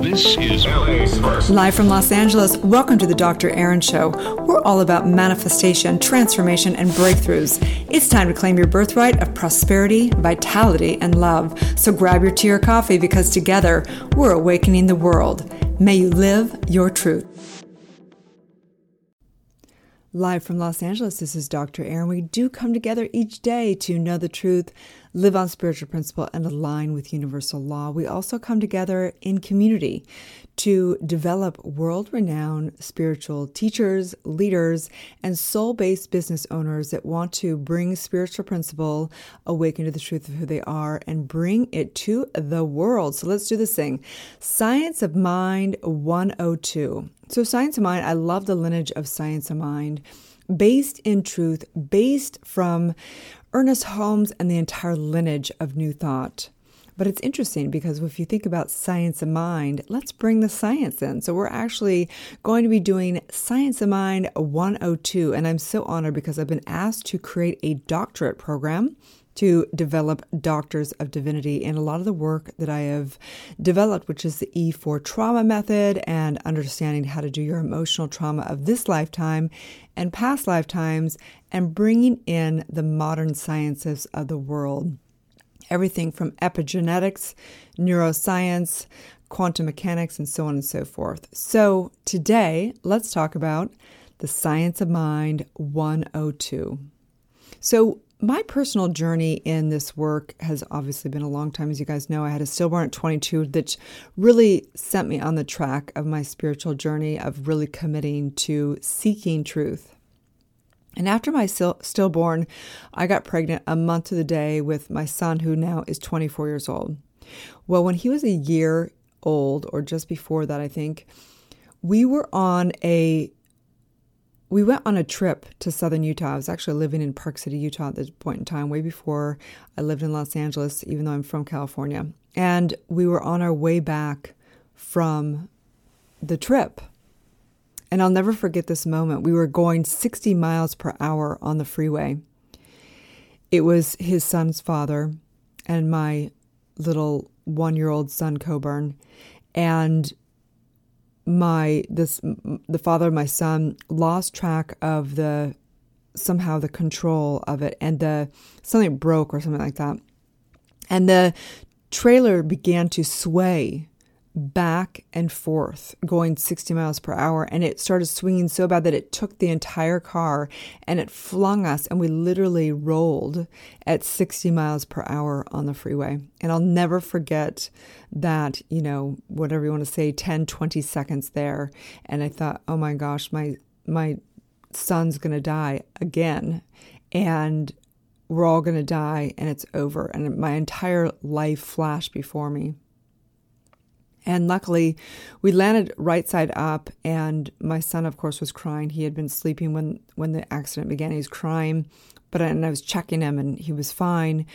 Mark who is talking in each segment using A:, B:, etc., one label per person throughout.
A: This is.
B: Live from Los Angeles, welcome to the Dr. Erin Show. We're all about manifestation, transformation, and breakthroughs. It's time to claim your birthright of prosperity, vitality, and love. So grab your tea or coffee because together we're awakening the world. May you live your truth. Live from Los Angeles, this is Dr. Erin. We do come together each day to know the truth, live on spiritual principle, and align with universal law. We also come together in community to develop world renowned spiritual teachers, leaders, and soul based business owners that want to bring spiritual principle, awaken to the truth of who they are, and bring it to the world. So let's do this thing Science of Mind 102. So, Science of Mind, I love the lineage of Science of Mind, based in truth, based from Ernest Holmes and the entire lineage of New Thought. But it's interesting because if you think about science of mind, let's bring the science in. So we're actually going to be doing Science of Mind 102. And I'm so honored because I've been asked to create a doctorate program to develop doctors of divinity And a lot of the work that I have developed, which is the E4 trauma method and understanding how to do your emotional trauma of this lifetime and past lifetimes and bringing in the modern sciences of the world. Everything from epigenetics, neuroscience, quantum mechanics, and so on and so forth. So, today, let's talk about the Science of Mind 102. So, my personal journey in this work has obviously been a long time. As you guys know, I had a stillborn at 22 that really sent me on the track of my spiritual journey of really committing to seeking truth. And after my stillborn, I got pregnant a month to the day with my son, who now is 24 years old. Well, when he was a year old, or just before that, I think, we were on a we went on a trip to southern Utah. I was actually living in Park City, Utah at this point in time, way before I lived in Los Angeles, even though I'm from California. And we were on our way back from the trip. And I'll never forget this moment. We were going 60 miles per hour on the freeway. It was his son's father and my little one year old son, Coburn. And my this the father of my son lost track of the somehow the control of it and the something broke or something like that. And the trailer began to sway back and forth going 60 miles per hour and it started swinging so bad that it took the entire car and it flung us and we literally rolled at 60 miles per hour on the freeway. And I'll never forget that you know whatever you want to say 10 20 seconds there and I thought oh my gosh my my son's going to die again and we're all going to die and it's over and my entire life flashed before me and luckily, we landed right side up, and my son, of course, was crying. He had been sleeping when when the accident began. He was crying, but I, and I was checking him, and he was fine.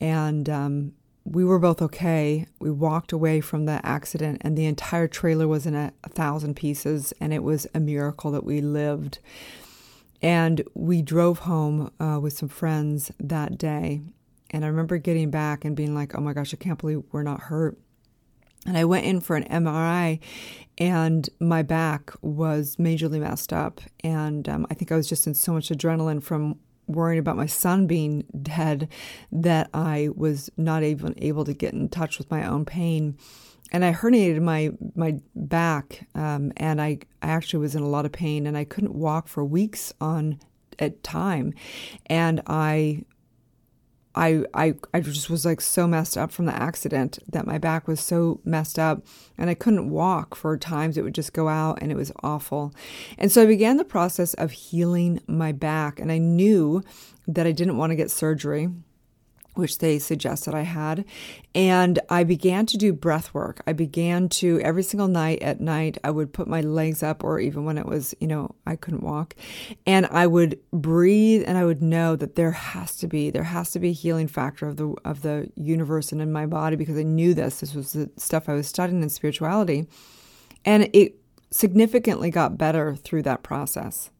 B: And um, we were both okay. We walked away from the accident, and the entire trailer was in a, a thousand pieces, and it was a miracle that we lived. And we drove home uh, with some friends that day. And I remember getting back and being like, oh my gosh, I can't believe we're not hurt. And I went in for an MRI, and my back was majorly messed up. And um, I think I was just in so much adrenaline from worrying about my son being dead that I was not even able to get in touch with my own pain. And I herniated my my back, um, and I, I actually was in a lot of pain, and I couldn't walk for weeks on at time. And I I, I I just was like so messed up from the accident that my back was so messed up and I couldn't walk for times it would just go out and it was awful. And so I began the process of healing my back and I knew that I didn't want to get surgery which they suggested I had. And I began to do breath work. I began to, every single night at night, I would put my legs up, or even when it was, you know, I couldn't walk, and I would breathe and I would know that there has to be, there has to be a healing factor of the, of the universe and in my body because I knew this. This was the stuff I was studying in spirituality. And it significantly got better through that process.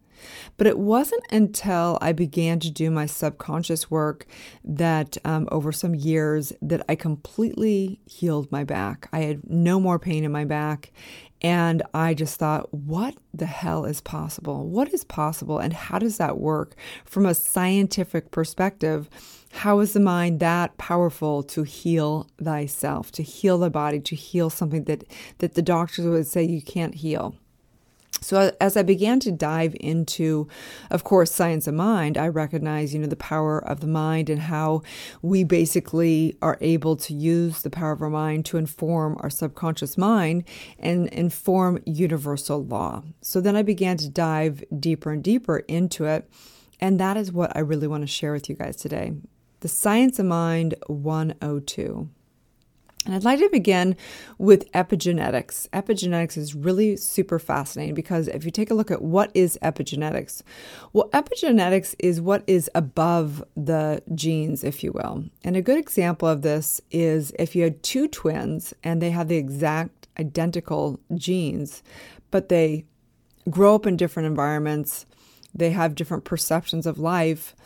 B: But it wasn't until I began to do my subconscious work that um, over some years that I completely healed my back. I had no more pain in my back. And I just thought, what the hell is possible? What is possible? And how does that work from a scientific perspective? How is the mind that powerful to heal thyself, to heal the body, to heal something that, that the doctors would say you can't heal? So as I began to dive into, of course, science of mind, I recognize, you know, the power of the mind and how we basically are able to use the power of our mind to inform our subconscious mind and inform universal law. So then I began to dive deeper and deeper into it. And that is what I really want to share with you guys today. The Science of Mind 102. And I'd like to begin with epigenetics. Epigenetics is really super fascinating because if you take a look at what is epigenetics, well, epigenetics is what is above the genes, if you will. And a good example of this is if you had two twins and they have the exact identical genes, but they grow up in different environments, they have different perceptions of life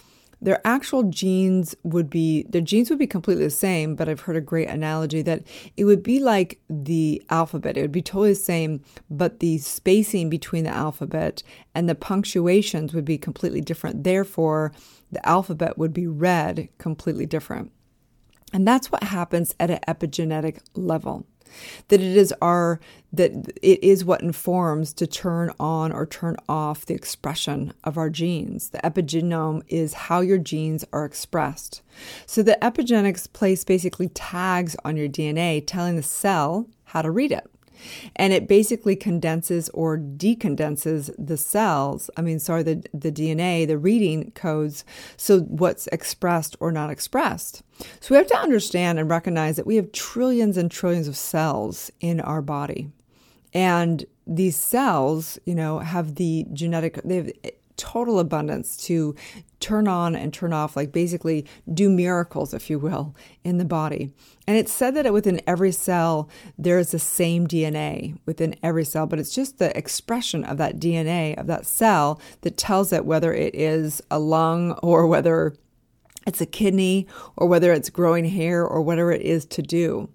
B: their actual genes would be their genes would be completely the same but i've heard a great analogy that it would be like the alphabet. It would be totally the same but the spacing between the alphabet and the punctuations would be completely different. Therefore the alphabet would be read completely different. And that's what happens at an epigenetic level that it is our that it is what informs to turn on or turn off the expression of our genes. The epigenome is how your genes are expressed. So the epigenetics place basically tags on your DNA telling the cell how to read it and it basically condenses or decondenses the cells i mean sorry the, the dna the reading codes so what's expressed or not expressed. So we have to understand and recognize that we have trillions and trillions of cells in our body. And these cells you know have the genetic they have total abundance to turn on and turn off, like basically do miracles, if you will, in the body. And it's said that within every cell, there is the same DNA within every cell, but it's just the expression of that DNA of that cell that tells it whether it is a lung or whether it's a kidney or whether it's growing hair or whatever it is to do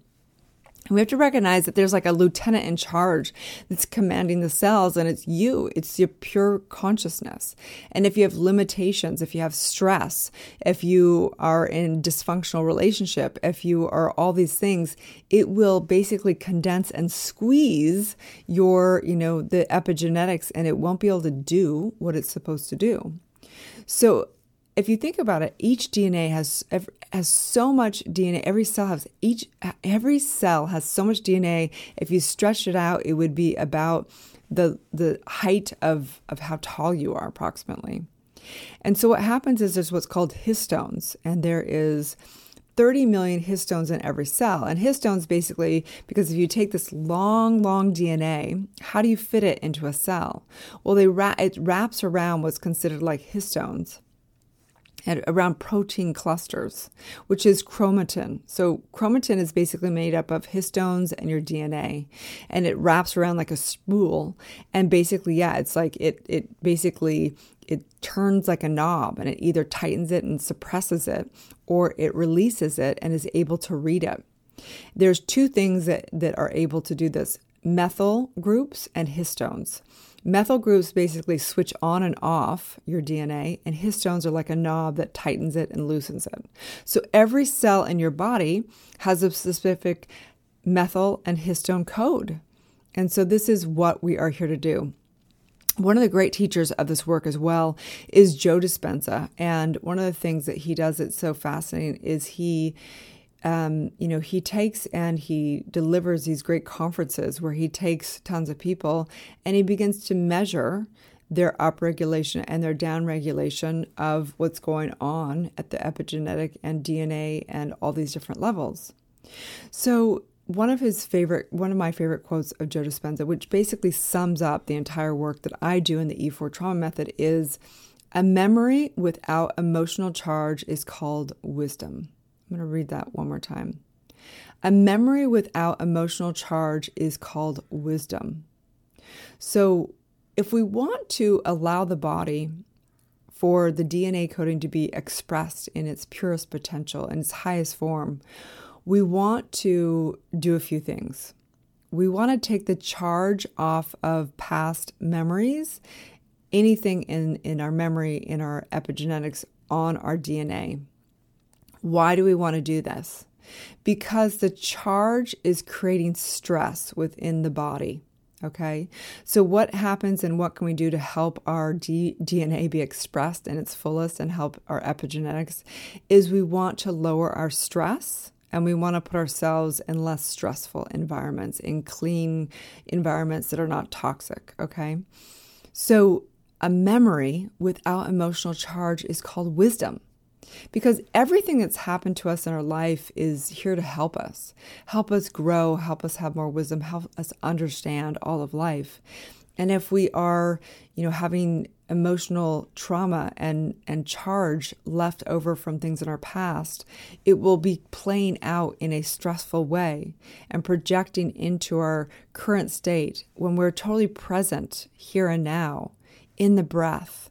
B: we have to recognize that there's like a lieutenant in charge that's commanding the cells, and it's you. It's your pure consciousness. And if you have limitations, if you have stress, if you are in dysfunctional relationship, if you are all these things, it will basically condense and squeeze your, you know, the epigenetics, and it won't be able to do what it's supposed to do. So if you think about it, each DNA has has so much DNA. Every cell has each every cell has so much DNA. If you stretch it out, it would be about the the height of of how tall you are approximately. And so what happens is there's what's called histones, and there is 30 million histones in every cell. And histones basically, because if you take this long, long DNA, how do you fit it into a cell? Well, they ra- it wraps around what's considered like histones around protein clusters, which is chromatin. So, chromatin is basically made up of histones and your DNA, and it wraps around like a spool. And basically, yeah, it's like it, it basically it turns like a knob and it either tightens it and suppresses it or it releases it and is able to read it. There's two things that, that are able to do this methyl groups and histones. Methyl groups basically switch on and off your DNA, and histones are like a knob that tightens it and loosens it. So every cell in your body has a specific methyl and histone code. And so this is what we are here to do. One of the great teachers of this work as well is Joe Dispenza. And one of the things that he does that's so fascinating is he um, you know, he takes and he delivers these great conferences where he takes tons of people and he begins to measure their upregulation and their downregulation of what's going on at the epigenetic and DNA and all these different levels. So, one of his favorite, one of my favorite quotes of Joe Dispenza, which basically sums up the entire work that I do in the E4 trauma method, is a memory without emotional charge is called wisdom. I'm going to read that one more time. A memory without emotional charge is called wisdom. So, if we want to allow the body for the DNA coding to be expressed in its purest potential and its highest form, we want to do a few things. We want to take the charge off of past memories, anything in, in our memory, in our epigenetics, on our DNA. Why do we want to do this? Because the charge is creating stress within the body. Okay. So, what happens and what can we do to help our D- DNA be expressed in its fullest and help our epigenetics is we want to lower our stress and we want to put ourselves in less stressful environments, in clean environments that are not toxic. Okay. So, a memory without emotional charge is called wisdom because everything that's happened to us in our life is here to help us, help us grow, help us have more wisdom, help us understand all of life. And if we are, you know, having emotional trauma and and charge left over from things in our past, it will be playing out in a stressful way and projecting into our current state when we're totally present here and now in the breath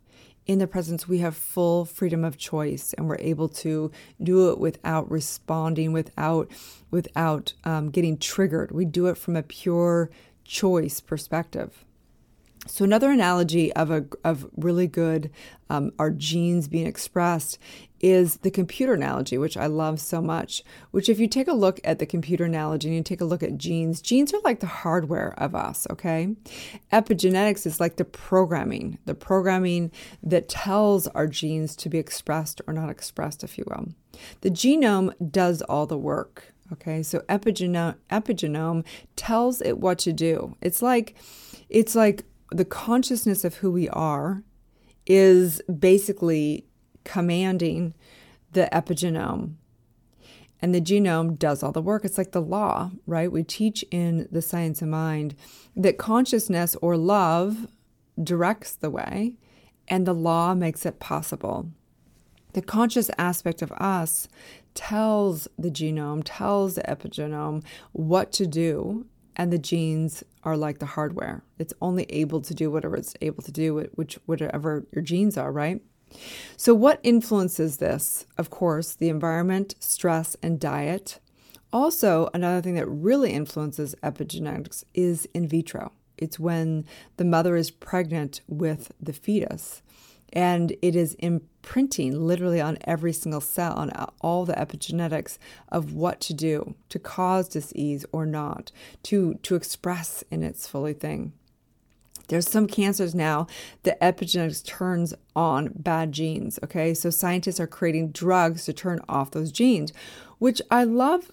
B: in the presence, we have full freedom of choice, and we're able to do it without responding, without without um, getting triggered. We do it from a pure choice perspective. So another analogy of a of really good um, our genes being expressed is the computer analogy, which I love so much. Which, if you take a look at the computer analogy and you take a look at genes, genes are like the hardware of us. Okay, epigenetics is like the programming, the programming that tells our genes to be expressed or not expressed, if you will. The genome does all the work. Okay, so epigenome epigenome tells it what to do. It's like it's like the consciousness of who we are is basically commanding the epigenome. And the genome does all the work. It's like the law, right? We teach in the science of mind that consciousness or love directs the way, and the law makes it possible. The conscious aspect of us tells the genome, tells the epigenome what to do and the genes are like the hardware. It's only able to do whatever it's able to do, which whatever your genes are, right? So, what influences this? Of course, the environment, stress, and diet. Also, another thing that really influences epigenetics is in vitro. It's when the mother is pregnant with the fetus and it is imprinting literally on every single cell, on all the epigenetics of what to do to cause disease or not, to, to express in its fully thing. There's some cancers now that epigenetics turns on bad genes. Okay, so scientists are creating drugs to turn off those genes, which I love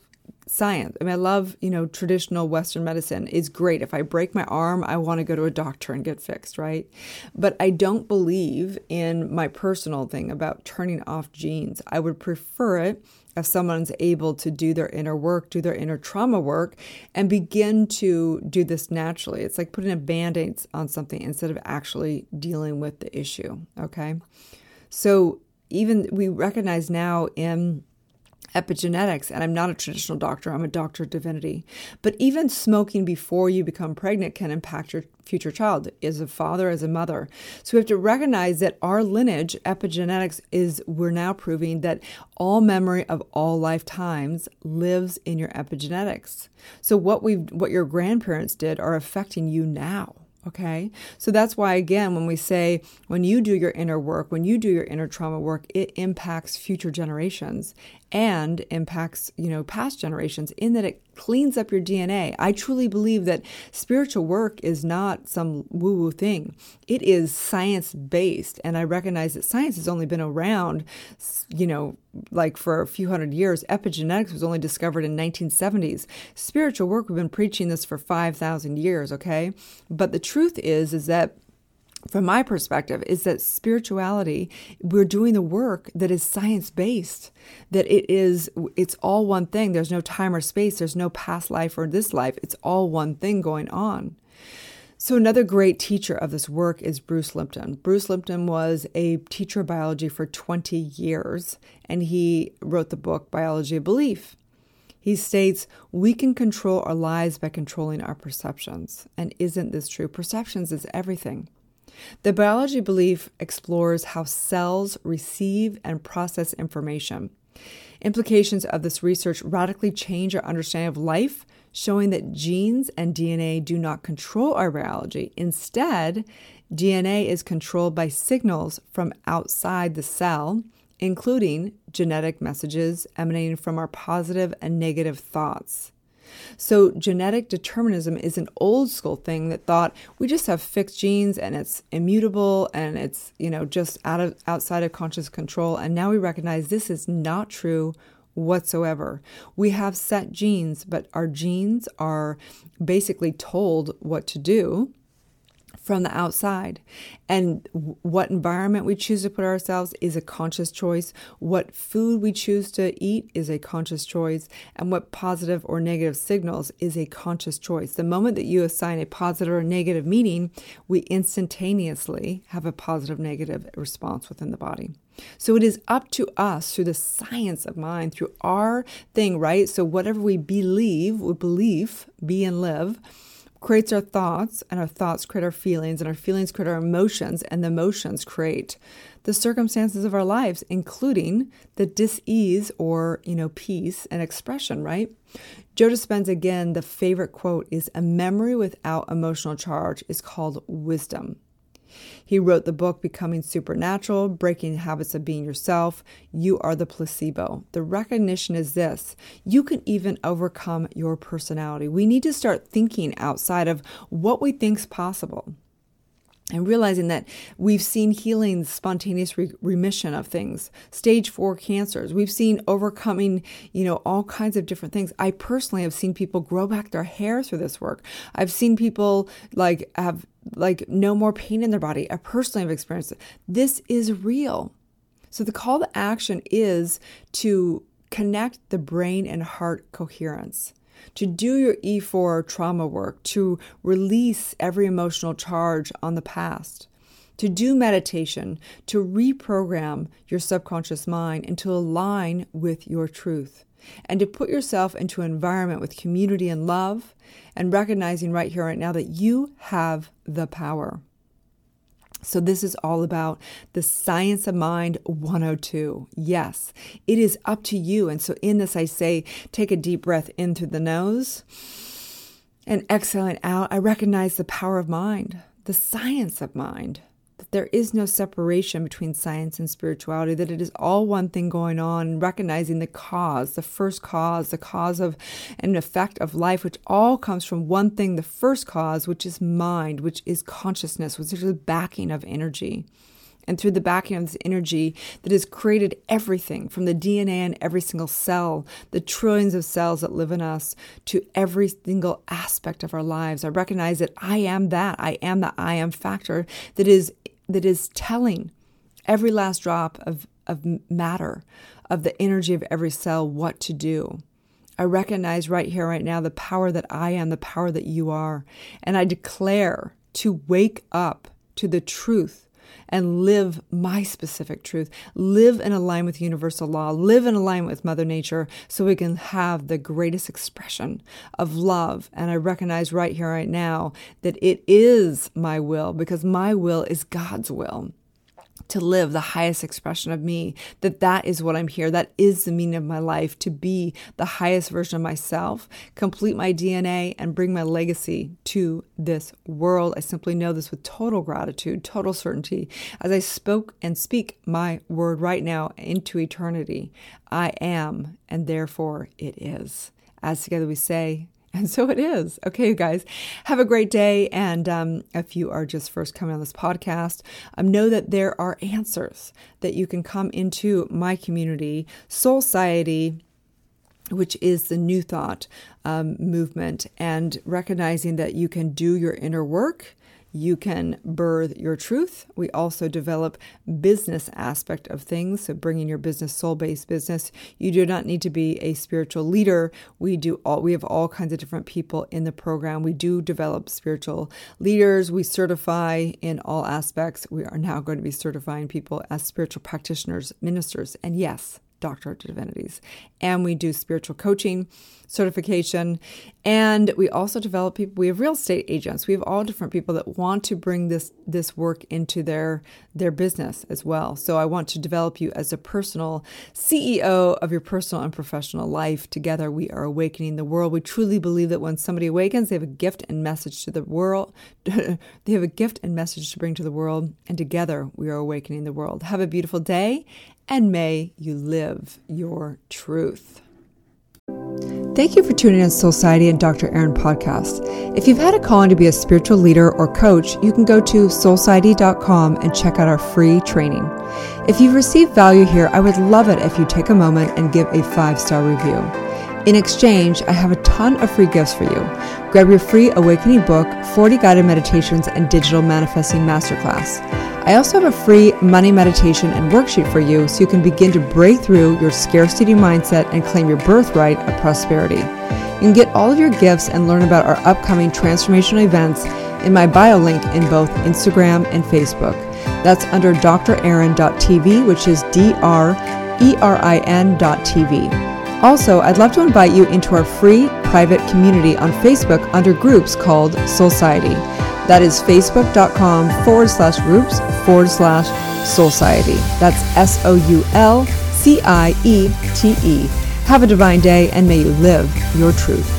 B: science. I mean, I love, you know, traditional Western medicine is great. If I break my arm, I want to go to a doctor and get fixed, right? But I don't believe in my personal thing about turning off genes. I would prefer it if someone's able to do their inner work, do their inner trauma work, and begin to do this naturally. It's like putting a band aid on something instead of actually dealing with the issue, okay? So even we recognize now in epigenetics, and I'm not a traditional doctor, I'm a doctor of divinity. But even smoking before you become pregnant can impact your future child as a father, as a mother. So we have to recognize that our lineage, epigenetics, is we're now proving that all memory of all lifetimes lives in your epigenetics. So what we what your grandparents did are affecting you now. Okay. So that's why, again, when we say when you do your inner work, when you do your inner trauma work, it impacts future generations and impacts, you know, past generations in that it cleans up your DNA. I truly believe that spiritual work is not some woo woo thing. It is science based. And I recognize that science has only been around, you know, like for a few hundred years. Epigenetics was only discovered in 1970s. Spiritual work, we've been preaching this for 5,000 years, okay? But the truth is, is that from my perspective is that spirituality we're doing the work that is science based that it is it's all one thing there's no time or space there's no past life or this life it's all one thing going on so another great teacher of this work is Bruce Lipton. Bruce Lipton was a teacher of biology for 20 years and he wrote the book Biology of Belief. He states, We can control our lives by controlling our perceptions. And isn't this true? Perceptions is everything. The biology belief explores how cells receive and process information. Implications of this research radically change our understanding of life, showing that genes and DNA do not control our biology. Instead, DNA is controlled by signals from outside the cell, including genetic messages emanating from our positive and negative thoughts. So, genetic determinism is an old school thing that thought we just have fixed genes and it's immutable and it's, you know, just out of outside of conscious control. And now we recognize this is not true whatsoever. We have set genes, but our genes are basically told what to do from the outside. And what environment we choose to put ourselves is a conscious choice. What food we choose to eat is a conscious choice. And what positive or negative signals is a conscious choice. The moment that you assign a positive or negative meaning, we instantaneously have a positive negative response within the body. So it is up to us through the science of mind, through our thing, right? So whatever we believe, we believe, be and live creates our thoughts, and our thoughts create our feelings, and our feelings create our emotions, and the emotions create the circumstances of our lives, including the dis-ease or, you know, peace and expression, right? Joe Dispenza, again, the favorite quote is a memory without emotional charge is called wisdom. He wrote the book Becoming Supernatural Breaking Habits of Being Yourself. You are the placebo. The recognition is this you can even overcome your personality. We need to start thinking outside of what we think is possible and realizing that we've seen healing spontaneous re- remission of things stage 4 cancers we've seen overcoming you know all kinds of different things i personally have seen people grow back their hair through this work i've seen people like have like no more pain in their body. I personally have experienced it. This is real. So the call to action is to connect the brain and heart coherence, to do your E4 trauma work, to release every emotional charge on the past, to do meditation, to reprogram your subconscious mind and to align with your truth and to put yourself into an environment with community and love and recognizing right here, right now, that you have the power. So, this is all about the science of mind 102. Yes, it is up to you. And so, in this, I say take a deep breath in through the nose and exhaling out. I recognize the power of mind, the science of mind that there is no separation between science and spirituality, that it is all one thing going on, recognizing the cause, the first cause, the cause of an effect of life, which all comes from one thing, the first cause, which is mind, which is consciousness, which is the backing of energy and through the this energy that has created everything from the DNA in every single cell, the trillions of cells that live in us, to every single aspect of our lives. I recognize that I am that. I am the I am factor that is that is telling every last drop of, of matter, of the energy of every cell, what to do. I recognize right here, right now, the power that I am, the power that you are. And I declare to wake up to the truth and live my specific truth, live in alignment with universal law, live in alignment with Mother Nature so we can have the greatest expression of love. And I recognize right here, right now, that it is my will because my will is God's will to live the highest expression of me, that that is what I'm here. That is the meaning of my life, to be the highest version of myself, complete my DNA, and bring my legacy to this world. I simply know this with total gratitude, total certainty. As I spoke and speak my word right now into eternity, I am, and therefore it is. As together we say, and so it is. Okay, you guys, have a great day. And um, if you are just first coming on this podcast, um, know that there are answers that you can come into my community, Soulciety which is the new thought um, movement, and recognizing that you can do your inner work you can birth your truth. We also develop business aspect of things, so bringing your business soul-based business. You do not need to be a spiritual leader. We do all we have all kinds of different people in the program. We do develop spiritual leaders. We certify in all aspects. We are now going to be certifying people as spiritual practitioners, ministers, and yes, Doctorate of Divinities. And we do spiritual coaching certification. And we also develop people, we have real estate agents. We have all different people that want to bring this this work into their their business as well. So I want to develop you as a personal CEO of your personal and professional life. Together we are awakening the world. We truly believe that when somebody awakens, they have a gift and message to the world. they have a gift and message to bring to the world, and together we are awakening the world. Have a beautiful day and may you live your truth. Thank you for tuning in to Soulciety and Dr. Erin podcast. If you've had a calling to be a spiritual leader or coach, you can go to soulciety.com and check out our free training. If you've received value here, I would love it if you take a moment and give a five star review. In exchange, I have a ton of free gifts for you. Grab your free Awakening book, 40 guided meditations, and digital manifesting masterclass. I also have a free money meditation and worksheet for you so you can begin to break through your scarcity mindset and claim your birthright of prosperity. You can get all of your gifts and learn about our upcoming transformational events in my bio link in both Instagram and Facebook. That's under drerin.tv, which is D R E R I N.tv. Also, I'd love to invite you into our free private community on Facebook under groups called Soulciety. That is facebook.com forward slash groups forward slash Soulciety. That's S O U L C I E T E. Have a divine day and may you live your truth.